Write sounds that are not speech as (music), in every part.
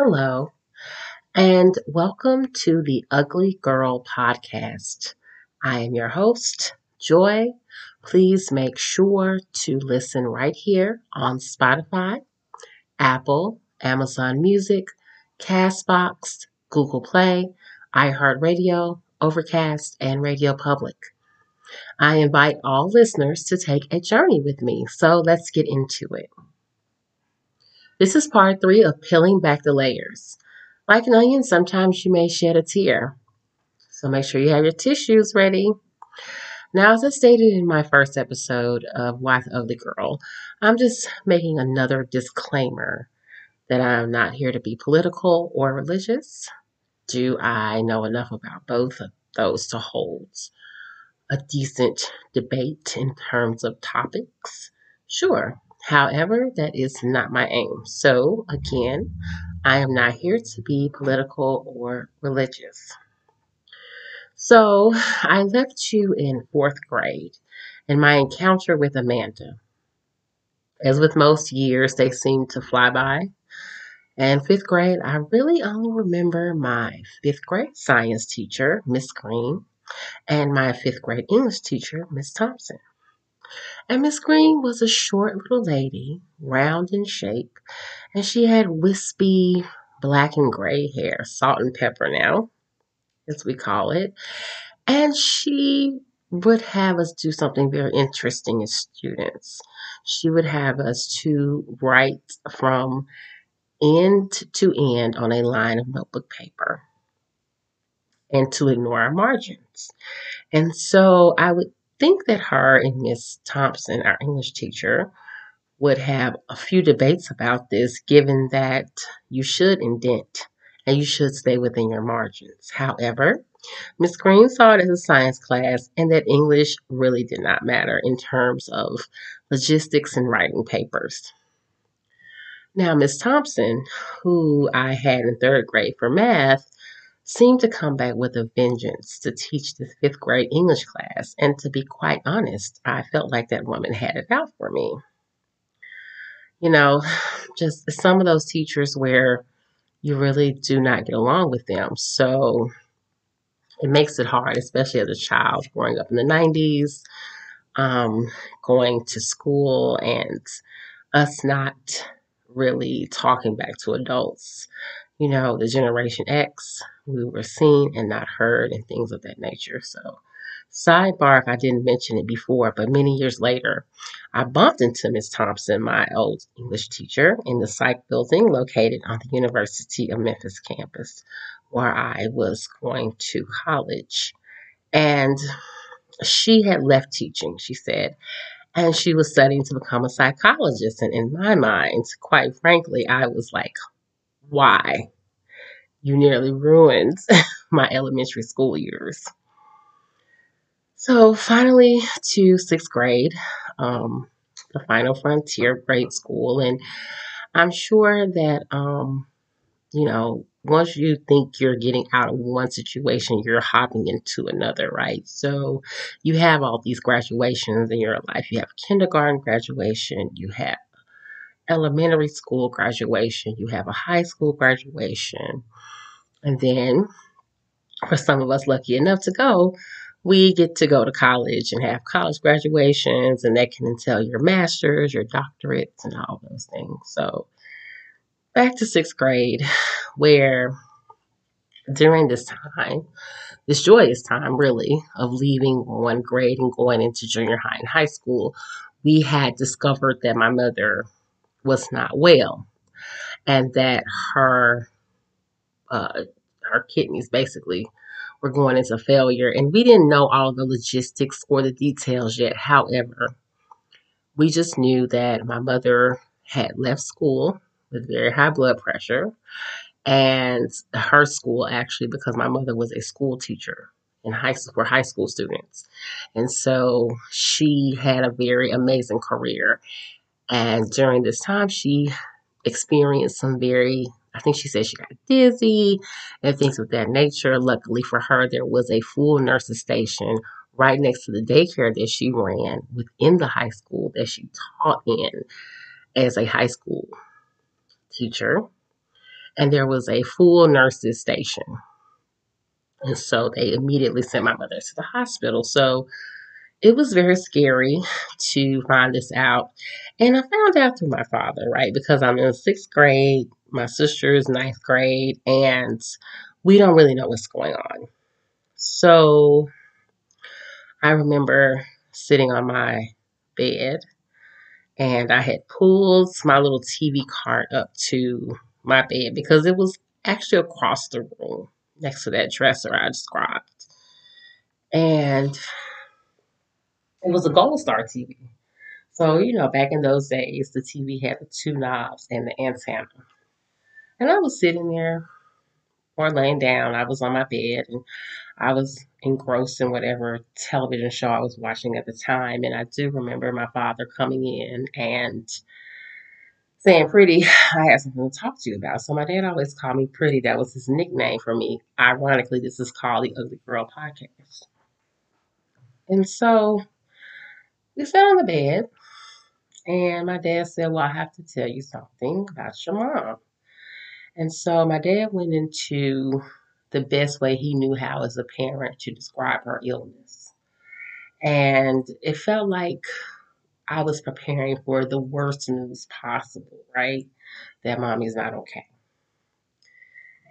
Hello, and welcome to the Ugly Girl Podcast. I am your host, Joy. Please make sure to listen right here on Spotify, Apple, Amazon Music, Castbox, Google Play, iHeartRadio, Overcast, and Radio Public. I invite all listeners to take a journey with me, so let's get into it. This is part three of peeling back the layers. Like an onion, sometimes you may shed a tear. So make sure you have your tissues ready. Now, as I stated in my first episode of Wife of the Girl, I'm just making another disclaimer that I'm not here to be political or religious. Do I know enough about both of those to hold a decent debate in terms of topics? Sure. However, that is not my aim. So, again, I am not here to be political or religious. So, I left you in fourth grade in my encounter with Amanda. As with most years, they seem to fly by. And fifth grade, I really only remember my fifth grade science teacher, Miss Green, and my fifth grade English teacher, Miss Thompson. And Miss Green was a short little lady, round in shape, and she had wispy black and gray hair, salt and pepper now, as we call it. And she would have us do something very interesting as students. She would have us to write from end to end on a line of notebook paper and to ignore our margins. And so I would think that her and Miss Thompson, our English teacher, would have a few debates about this, given that you should indent and you should stay within your margins. However, Miss Green saw it as a science class and that English really did not matter in terms of logistics and writing papers. Now, Miss Thompson, who I had in third grade for math, seemed to come back with a vengeance to teach this fifth grade English class. And to be quite honest, I felt like that woman had it out for me. You know, (sighs) just some of those teachers where you really do not get along with them. So it makes it hard, especially as a child growing up in the 90s, um, going to school and us not really talking back to adults you know, the Generation X, we were seen and not heard and things of that nature. So, sidebar, if I didn't mention it before, but many years later, I bumped into Miss Thompson, my old English teacher, in the psych building located on the University of Memphis campus where I was going to college. And she had left teaching, she said, and she was studying to become a psychologist. And in my mind, quite frankly, I was like, why you nearly ruined (laughs) my elementary school years. So, finally, to sixth grade, um, the final frontier grade school. And I'm sure that, um, you know, once you think you're getting out of one situation, you're hopping into another, right? So you have all these graduations in your life. You have kindergarten graduation, you have elementary school graduation, you have a high school graduation, and then for some of us lucky enough to go, we get to go to college and have college graduations, and that can entail your master's, your doctorates, and all those things. So, back to sixth grade, (sighs) where during this time, this joyous time really of leaving one grade and going into junior high and high school, we had discovered that my mother was not well and that her uh, her kidneys basically were going into failure. And we didn't know all the logistics or the details yet. However we just knew that my mother had left school with very high blood pressure and her school actually because my mother was a school teacher in high school for high school students. And so she had a very amazing career and during this time, she experienced some very, I think she said she got dizzy and things of that nature. Luckily for her, there was a full nurses station right next to the daycare that she ran within the high school that she taught in as a high school teacher. and there was a full nurses station. And so they immediately sent my mother to the hospital. So it was very scary to find this out. And I found out through my father, right? Because I'm in sixth grade, my sister is ninth grade, and we don't really know what's going on. So I remember sitting on my bed and I had pulled my little TV cart up to my bed because it was actually across the room next to that dresser I described. And it was a Gold Star TV. So, you know, back in those days, the TV had the two knobs and the antenna. And I was sitting there or laying down. I was on my bed and I was engrossed in whatever television show I was watching at the time. And I do remember my father coming in and saying, Pretty, I have something to talk to you about. So my dad always called me Pretty. That was his nickname for me. Ironically, this is called the Ugly Girl Podcast. And so we sat on the bed, and my dad said, Well, I have to tell you something about your mom. And so my dad went into the best way he knew how as a parent to describe her illness. And it felt like I was preparing for the worst news possible, right? That mommy's not okay.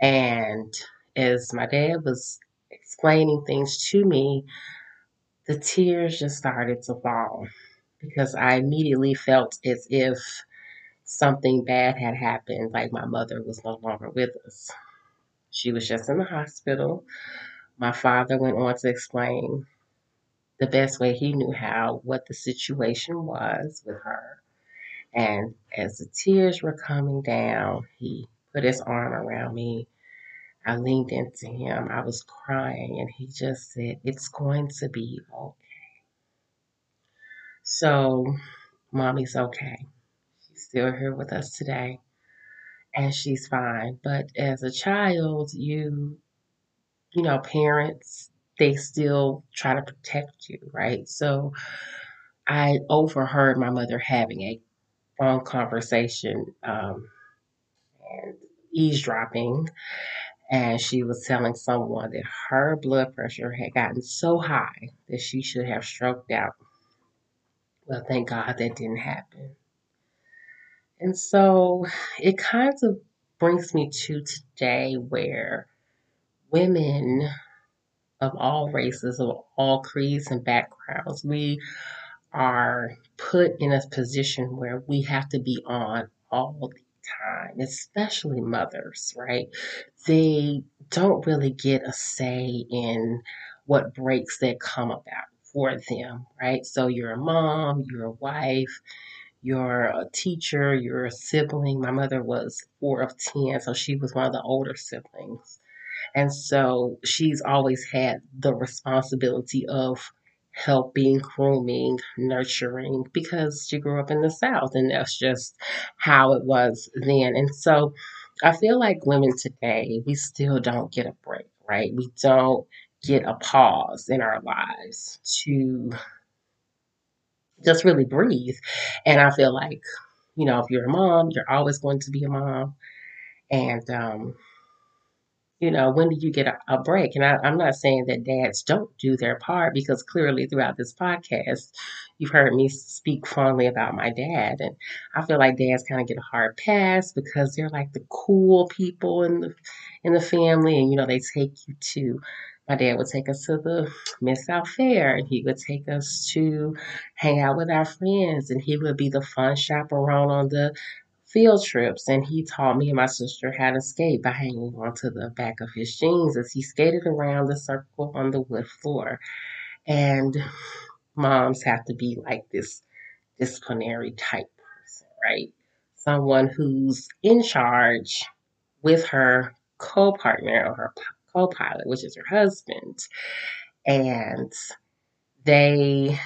And as my dad was explaining things to me, the tears just started to fall because I immediately felt as if something bad had happened, like my mother was no longer with us. She was just in the hospital. My father went on to explain the best way he knew how what the situation was with her. And as the tears were coming down, he put his arm around me. I leaned into him. I was crying, and he just said, It's going to be okay. So, mommy's okay. She's still here with us today, and she's fine. But as a child, you, you know, parents, they still try to protect you, right? So, I overheard my mother having a phone conversation um, and eavesdropping and she was telling someone that her blood pressure had gotten so high that she should have stroked out. Well, thank God that didn't happen. And so it kind of brings me to today where women of all races, of all creeds and backgrounds, we are put in a position where we have to be on all the time, especially mothers, right? They don't really get a say in what breaks that come about for them, right? So you're a mom, you're a wife, you're a teacher, you're a sibling. My mother was four of 10, so she was one of the older siblings. And so she's always had the responsibility of helping, grooming, nurturing, because she grew up in the South and that's just how it was then. And so I feel like women today, we still don't get a break, right? We don't get a pause in our lives to just really breathe. And I feel like, you know, if you're a mom, you're always going to be a mom. And um, you know, when do you get a, a break? And I, I'm not saying that dads don't do their part because clearly throughout this podcast, you've heard me speak fondly about my dad. And I feel like dads kind of get a hard pass because they're like the cool people in the in the family. And, you know, they take you to my dad would take us to the Mid South Fair and he would take us to hang out with our friends and he would be the fun chaperone on the field trips and he taught me and my sister how to skate by hanging onto the back of his jeans as he skated around the circle on the wood floor. And moms have to be like this disciplinary type person, right? Someone who's in charge with her co partner or her co pilot, which is her husband. And they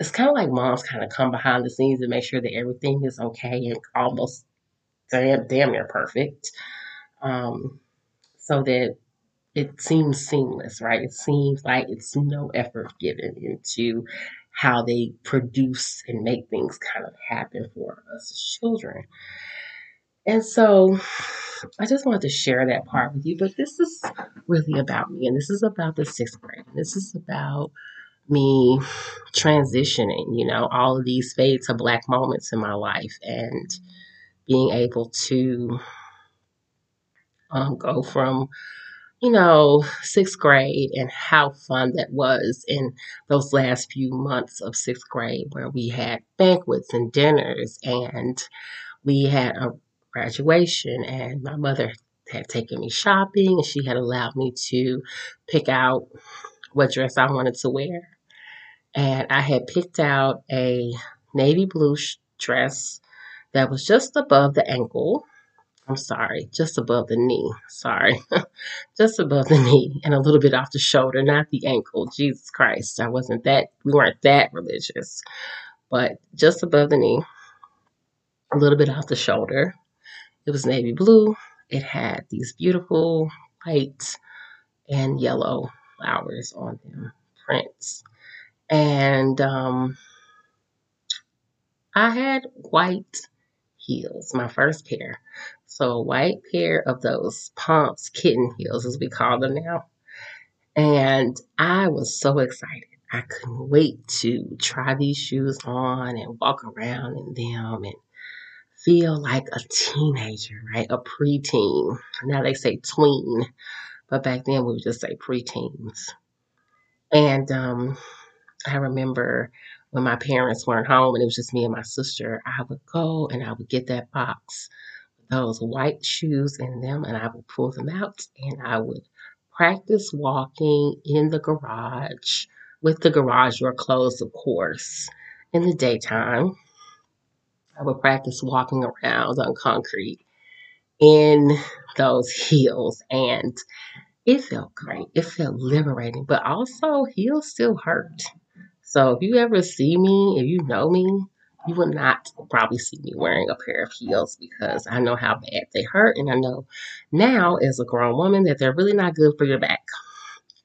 it's kind of like moms kind of come behind the scenes and make sure that everything is okay and almost damn, damn near perfect. Um, so that it seems seamless, right? It seems like it's no effort given into how they produce and make things kind of happen for us as children. And so I just wanted to share that part with you. But this is really about me, and this is about the sixth grade. This is about me transitioning, you know, all of these fade to black moments in my life and being able to um, go from, you know, sixth grade and how fun that was in those last few months of sixth grade where we had banquets and dinners and we had a graduation and my mother had taken me shopping and she had allowed me to pick out what dress I wanted to wear. And I had picked out a navy blue dress that was just above the ankle. I'm sorry, just above the knee. Sorry. (laughs) just above the knee and a little bit off the shoulder, not the ankle. Jesus Christ. I wasn't that, we weren't that religious, but just above the knee, a little bit off the shoulder. It was navy blue. It had these beautiful white and yellow flowers on them, prints. And um, I had white heels, my first pair. So a white pair of those pumps, kitten heels as we call them now. And I was so excited. I couldn't wait to try these shoes on and walk around in them and feel like a teenager, right? A preteen. Now they say tween, but back then we would just say preteens. And um, I remember when my parents weren't home and it was just me and my sister, I would go and I would get that box, those white shoes in them, and I would pull them out and I would practice walking in the garage with the garage door closed, of course, in the daytime. I would practice walking around on concrete in those heels and it felt great. It felt liberating, but also heels still hurt. So if you ever see me, if you know me, you will not probably see me wearing a pair of heels because I know how bad they hurt. And I know now, as a grown woman, that they're really not good for your back.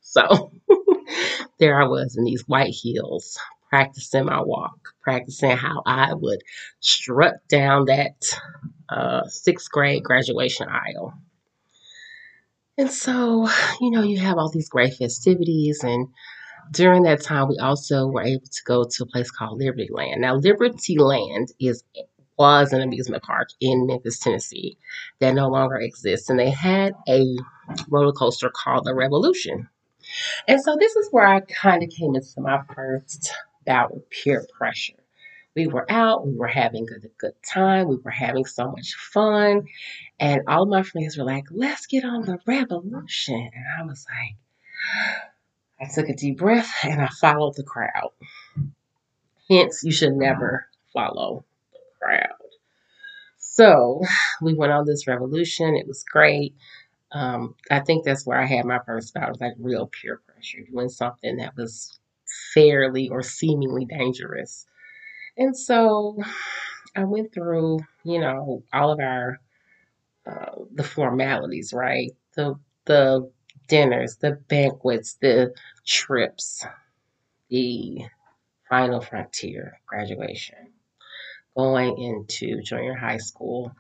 So (laughs) there I was in these white heels, practicing my walk, practicing how I would strut down that uh, sixth grade graduation aisle. And so, you know, you have all these great festivities and during that time, we also were able to go to a place called Liberty Land. Now, Liberty Land is was an amusement park in Memphis, Tennessee, that no longer exists, and they had a roller coaster called the Revolution. And so this is where I kind of came into my first bout with peer pressure. We were out, we were having a good time, we were having so much fun, and all my friends were like, "Let's get on the Revolution," and I was like I took a deep breath and I followed the crowd. Hence, you should never follow the crowd. So we went on this revolution. It was great. Um, I think that's where I had my first bout of like real peer pressure, doing something that was fairly or seemingly dangerous. And so I went through, you know, all of our uh, the formalities, right? The the dinners, the banquets, the trips, the final frontier graduation, going into junior high school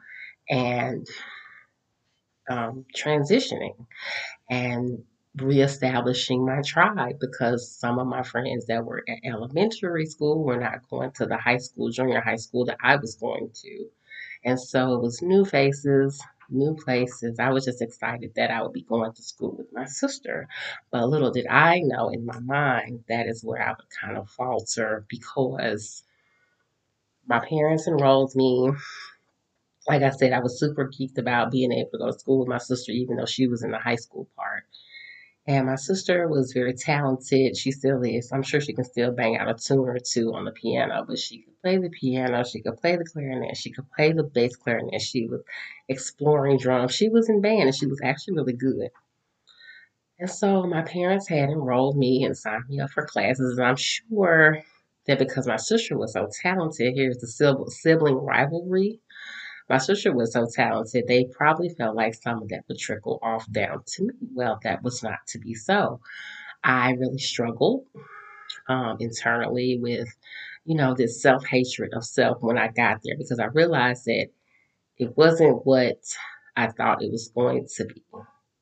and um, transitioning and reestablishing my tribe because some of my friends that were at elementary school were not going to the high school, junior high school that I was going to. And so it was new faces, new places. I was just excited that I would be going to school with my sister. But little did I know in my mind that is where I would kind of falter because my parents enrolled me. Like I said, I was super geeked about being able to go to school with my sister, even though she was in the high school part. And my sister was very talented. She still is. I'm sure she can still bang out a tune or two on the piano, but she could play the piano, she could play the clarinet, she could play the bass clarinet. She was exploring drums. She was in band and she was actually really good. And so my parents had enrolled me and signed me up for classes. And I'm sure that because my sister was so talented, here's the sibling rivalry my sister was so talented, they probably felt like some of that would trickle off down to me. Well, that was not to be so. I really struggled um, internally with, you know, this self hatred of self when I got there because I realized that it wasn't what I thought it was going to be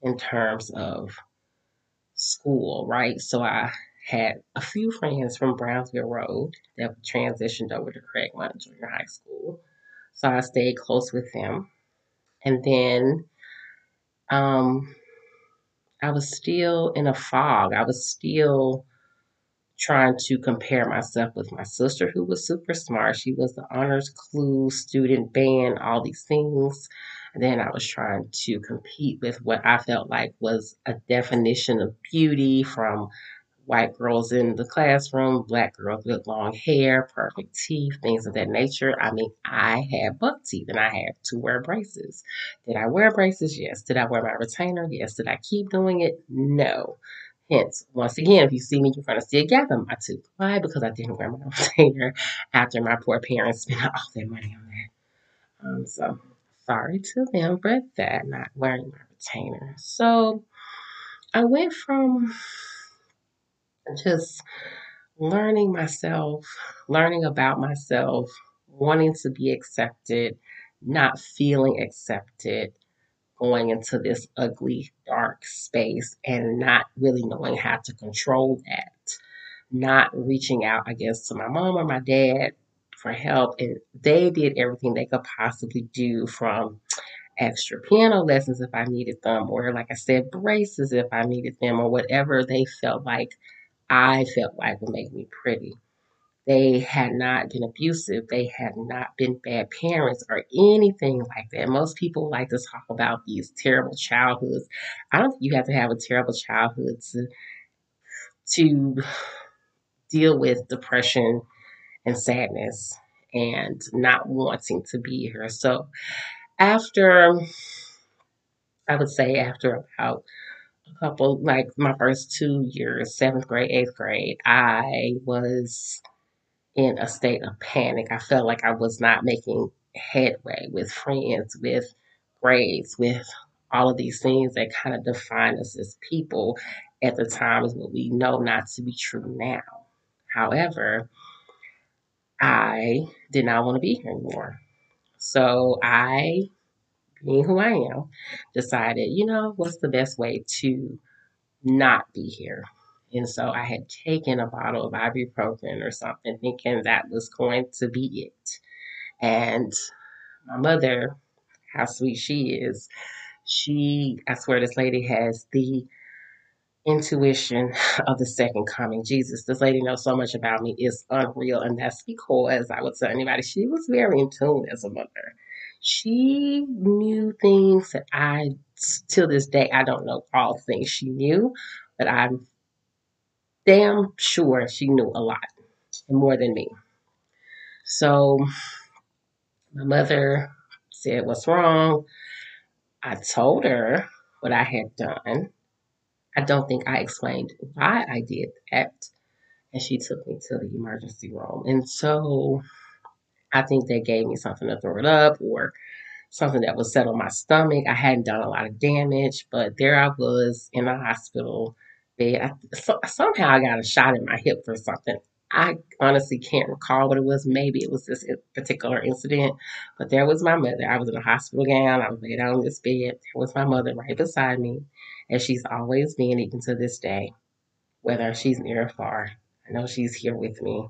in terms of school, right? So I had a few friends from Brownsville Road that transitioned over to Craigmont Junior High School. So I stayed close with them. And then um, I was still in a fog. I was still trying to compare myself with my sister, who was super smart. She was the honors clue student, band, all these things. And then I was trying to compete with what I felt like was a definition of beauty from white girls in the classroom, black girls with long hair, perfect teeth, things of that nature. I mean, I had buck teeth and I had to wear braces. Did I wear braces? Yes. Did I wear my retainer? Yes. Did I keep doing it? No. Hence, once again, if you see me, you're going to see a gap in my tooth. Why? Because I didn't wear my (laughs) retainer after my poor parents spent all their money on that. Um, so, sorry to them for that, not wearing my retainer. So, I went from just learning myself, learning about myself, wanting to be accepted, not feeling accepted, going into this ugly, dark space and not really knowing how to control that. Not reaching out, I guess, to my mom or my dad for help. And they did everything they could possibly do from extra piano lessons if I needed them, or like I said, braces if I needed them, or whatever they felt like I felt like would make me pretty. They had not been abusive. They had not been bad parents or anything like that. Most people like to talk about these terrible childhoods. I don't think you have to have a terrible childhood to, to deal with depression and sadness and not wanting to be here. So after, I would say after about couple, like my first two years, seventh grade, eighth grade, I was in a state of panic. I felt like I was not making headway with friends, with grades, with all of these things that kind of define us as people at the times what we know not to be true now. However, I did not want to be here anymore. So I, being who I am, decided, you know, what's the best way to not be here? And so I had taken a bottle of ibuprofen or something, thinking that was going to be it. And my mother, how sweet she is, she, I swear, this lady has the intuition of the second coming. Jesus, this lady knows so much about me. It's unreal. And that's because I would tell anybody, she was very in tune as a mother. She knew things that I, till this day, I don't know all things she knew, but I'm damn sure she knew a lot and more than me. So my mother said, What's wrong? I told her what I had done. I don't think I explained why I did that. And she took me to the emergency room. And so I think they gave me something to throw it up or something that would settle my stomach. I hadn't done a lot of damage, but there I was in the hospital bed. I, so, somehow I got a shot in my hip for something. I honestly can't recall what it was. Maybe it was this particular incident, but there was my mother. I was in a hospital gown. I was laid out on this bed. There was my mother right beside me, and she's always been, even to this day, whether she's near or far. I know she's here with me.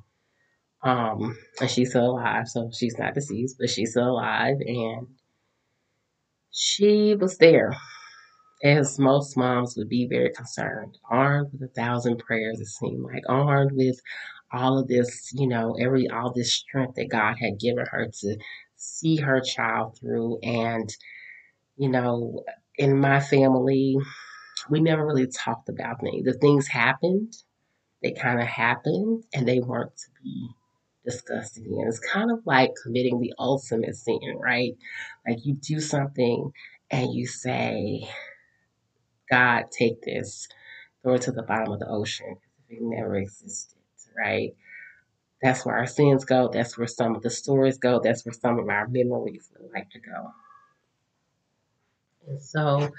Um, and she's still alive, so she's not deceased, but she's still alive, and she was there as most moms would be very concerned, armed with a thousand prayers, it seemed like, armed with all of this, you know, every all this strength that God had given her to see her child through. And, you know, in my family, we never really talked about things. The things happened, they kind of happened, and they weren't to be discussed again. It's kind of like committing the ultimate sin, right? Like you do something and you say, God, take this, throw it to the bottom of the ocean it never existed, right? That's where our sins go. That's where some of the stories go. That's where some of our memories would like to go. And so,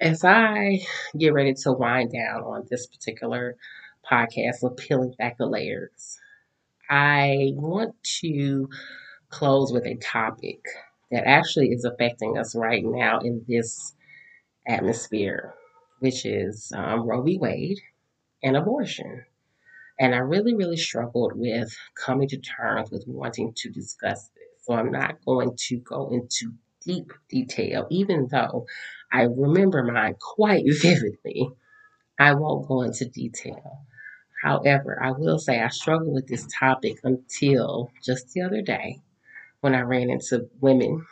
as I get ready to wind down on this particular podcast of peeling back the layers, I want to close with a topic that actually is affecting us right now in this atmosphere, which is um, Roe v. Wade and abortion. And I really, really struggled with coming to terms with wanting to discuss this. So I'm not going to go into deep detail, even though I remember mine quite (laughs) vividly. I won't go into detail. However, I will say I struggled with this topic until just the other day when I ran into women.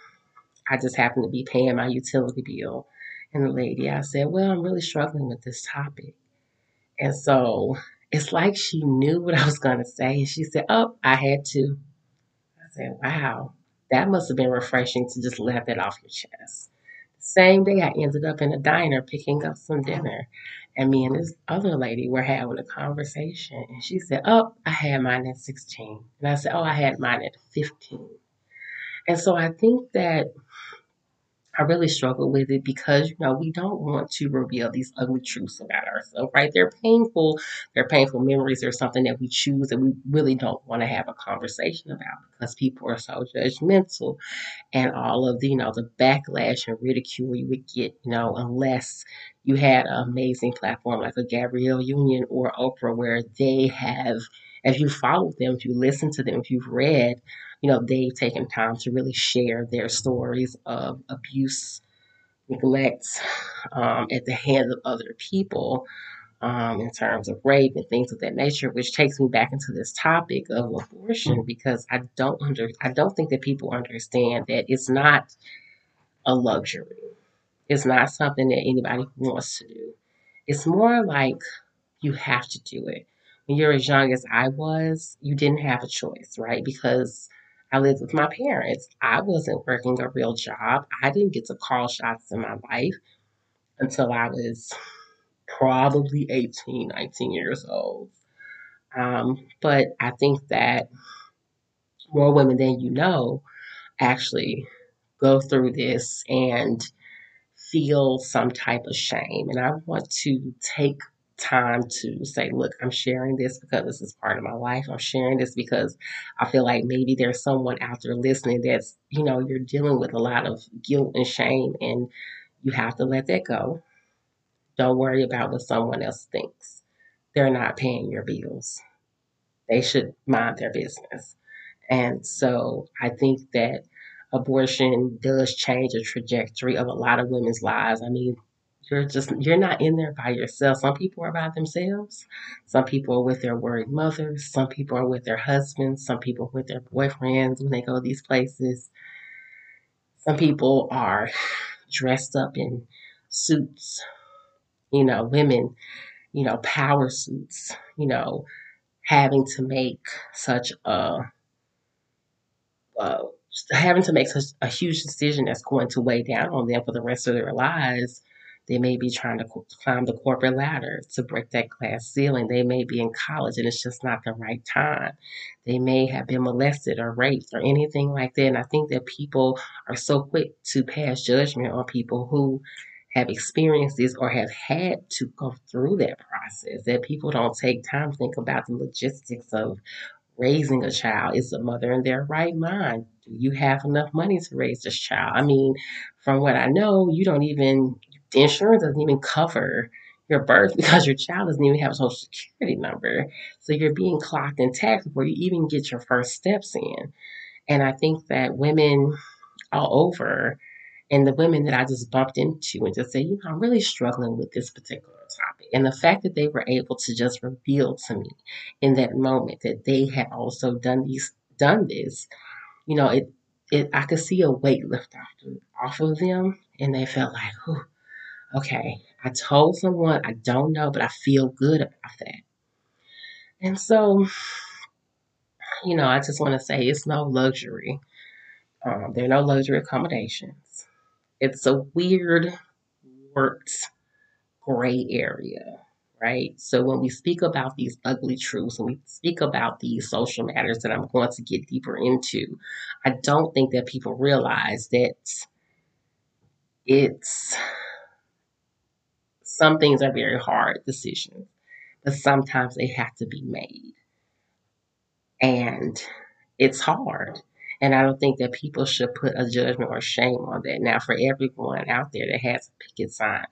I just happened to be paying my utility bill. And the lady, I said, Well, I'm really struggling with this topic. And so it's like she knew what I was going to say. And she said, Oh, I had to. I said, Wow, that must have been refreshing to just let that off your chest. Same day, I ended up in a diner picking up some dinner. And me and this other lady were having a conversation. And she said, Oh, I had mine at 16. And I said, Oh, I had mine at 15. And so I think that I really struggle with it because, you know, we don't want to reveal these ugly truths about ourselves, right? They're painful. They're painful memories. They're something that we choose that we really don't want to have a conversation about because people are so judgmental and all of the, you know, the backlash and ridicule you would get, you know, unless you had an amazing platform like a Gabrielle Union or Oprah where they have, if you followed them, if you listen to them, if you've read, you know, they've taken time to really share their stories of abuse, neglect um, at the hands of other people um, in terms of rape and things of that nature, which takes me back into this topic of abortion because I don't under I don't think that people understand that it's not a luxury. It's not something that anybody wants to do. It's more like you have to do it. When you're as young as I was, you didn't have a choice, right? Because I lived with my parents. I wasn't working a real job. I didn't get to call shots in my life until I was probably 18, 19 years old. Um, but I think that more women than you know actually go through this and feel some type of shame. And I want to take time to say, look, I'm sharing this because this is part of my life. I'm sharing this because I feel like maybe there's someone out there listening that's, you know, you're dealing with a lot of guilt and shame and you have to let that go. Don't worry about what someone else thinks. They're not paying your bills. They should mind their business. And so I think that abortion does change the trajectory of a lot of women's lives. I mean, you're just you're not in there by yourself. Some people are by themselves. Some people are with their worried mothers. Some people are with their husbands. Some people are with their boyfriends when they go to these places. Some people are dressed up in suits. You know, women, you know, power suits, you know, having to make such a, a having to make such a huge decision that's going to weigh down on them for the rest of their lives they may be trying to climb the corporate ladder to break that glass ceiling. They may be in college and it's just not the right time. They may have been molested or raped or anything like that. And I think that people are so quick to pass judgment on people who have experienced this or have had to go through that process that people don't take time to think about the logistics of raising a child. Is the mother in their right mind? You have enough money to raise this child? I mean, from what I know, you don't even the insurance doesn't even cover your birth (laughs) because your child doesn't even have a social security number. So you're being clocked and taxed before you even get your first steps in. And I think that women all over and the women that I just bumped into and just say, you know, I'm really struggling with this particular topic. And the fact that they were able to just reveal to me in that moment that they had also done these done this, you know, it it I could see a weight lift off, off of them and they felt like, oh, okay, I told someone I don't know, but I feel good about that. And so, you know, I just want to say it's no luxury. Um, there are no luxury accommodations. It's a weird, warped gray area, right? So when we speak about these ugly truths and we speak about these social matters that I'm going to get deeper into, I don't think that people realize that it's some things are very hard decisions, but sometimes they have to be made. And it's hard. And I don't think that people should put a judgment or shame on that. Now, for everyone out there that has a picket sign,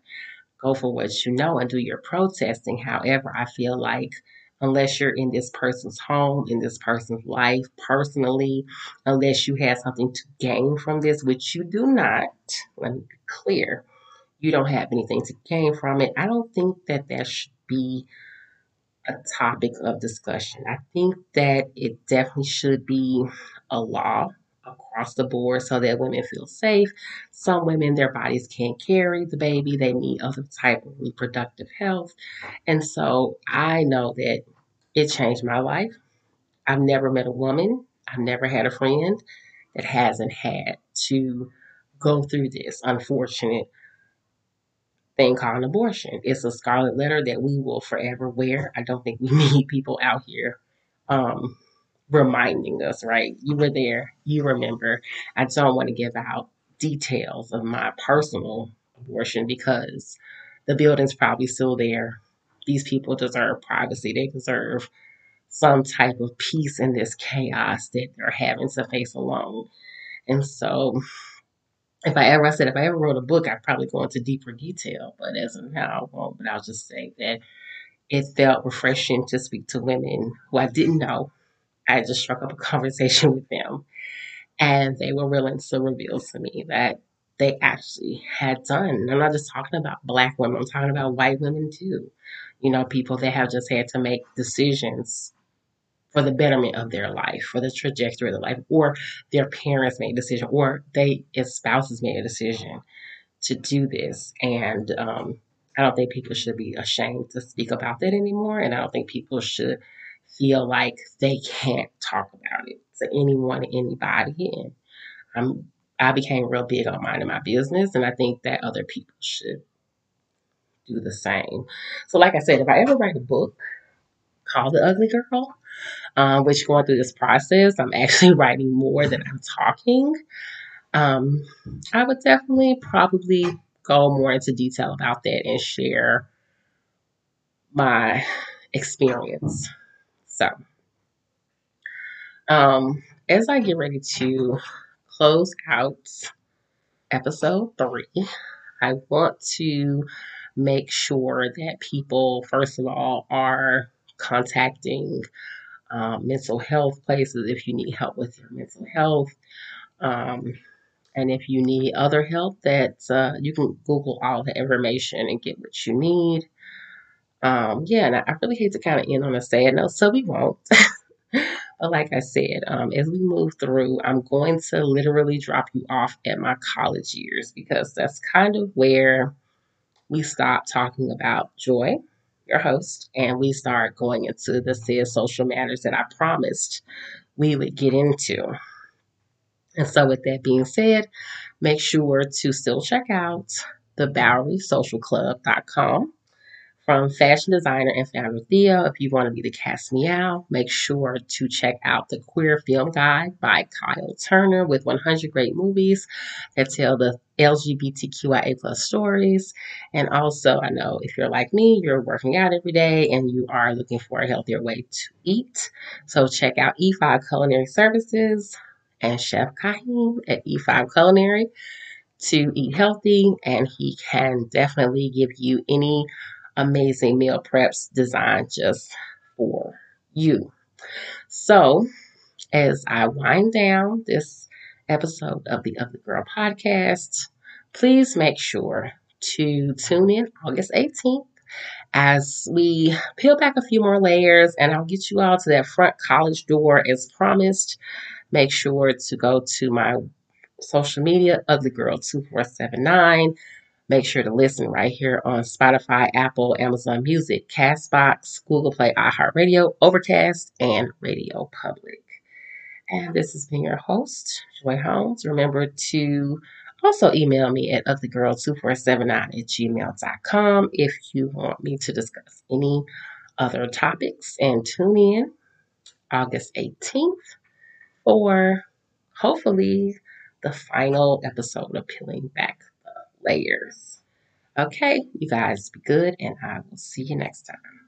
go for what you know and do your protesting. However, I feel like unless you're in this person's home, in this person's life personally, unless you have something to gain from this, which you do not, let me be clear, you don't have anything to gain from it. I don't think that that should be a topic of discussion. I think that it definitely should be a law across the board so that women feel safe. Some women, their bodies can't carry the baby, they need other type of reproductive health. And so I know that it changed my life. I've never met a woman, I've never had a friend that hasn't had to go through this unfortunate thing called an abortion. It's a scarlet letter that we will forever wear. I don't think we (laughs) need people out here um, reminding us, right? You were there, you remember. I don't want to give out details of my personal abortion because the building's probably still there. These people deserve privacy. They deserve some type of peace in this chaos that they're having to face alone. And so if I ever I said if I ever wrote a book, I'd probably go into deeper detail. But as of now, I won't. But I'll just say that it felt refreshing to speak to women who I didn't know. I just struck up a conversation (laughs) with them, and they were willing to reveal to me that they actually had done. I'm not just talking about black women. I'm talking about white women too. You know, people that have just had to make decisions for the betterment of their life, for the trajectory of their life, or their parents made a decision, or they as spouses made a decision to do this. And um, I don't think people should be ashamed to speak about that anymore. And I don't think people should feel like they can't talk about it to anyone, anybody. And I'm, I became real big on minding my business, and I think that other people should do the same. So, like I said, if I ever write a book called The Ugly Girl, um, which going through this process, I'm actually (laughs) writing more than I'm talking. Um, I would definitely probably go more into detail about that and share my experience. So, um, as I get ready to close out episode three, I want to make sure that people, first of all, are contacting um, mental health places if you need help with your mental health. Um, and if you need other help, that uh, you can Google all the information and get what you need. Um, yeah, and I, really hate to kind of end on a sad note, so we won't. (laughs) but like I said, um, as we move through, I'm going to literally drop you off at my college years because that's kind of where we stop talking about joy your host, and we start going into the said social matters that I promised we would get into. And so, with that being said, make sure to still check out the BowerySocialClub.com from fashion designer and founder Theo. If you want to be the cast meow, make sure to check out the Queer Film Guide by Kyle Turner with 100 great movies that tell the LGBTQIA plus stories. And also, I know if you're like me, you're working out every day and you are looking for a healthier way to eat. So check out E5 Culinary Services and Chef Kahim at E5 Culinary to eat healthy, and he can definitely give you any amazing meal preps designed just for you. So, as I wind down this episode of the Ugly Girl podcast, please make sure to tune in August 18th as we peel back a few more layers and I'll get you all to that front college door as promised. Make sure to go to my social media, Ugly Girl 2479 Make sure to listen right here on Spotify, Apple, Amazon Music, Castbox, Google Play, iHeartRadio, Overcast, and Radio Public. And this has been your host, Joy Holmes. Remember to also email me at uglygirl2479 at gmail.com if you want me to discuss any other topics. And tune in August 18th for hopefully the final episode of Peeling Back layers. Okay, you guys be good, and I will see you next time.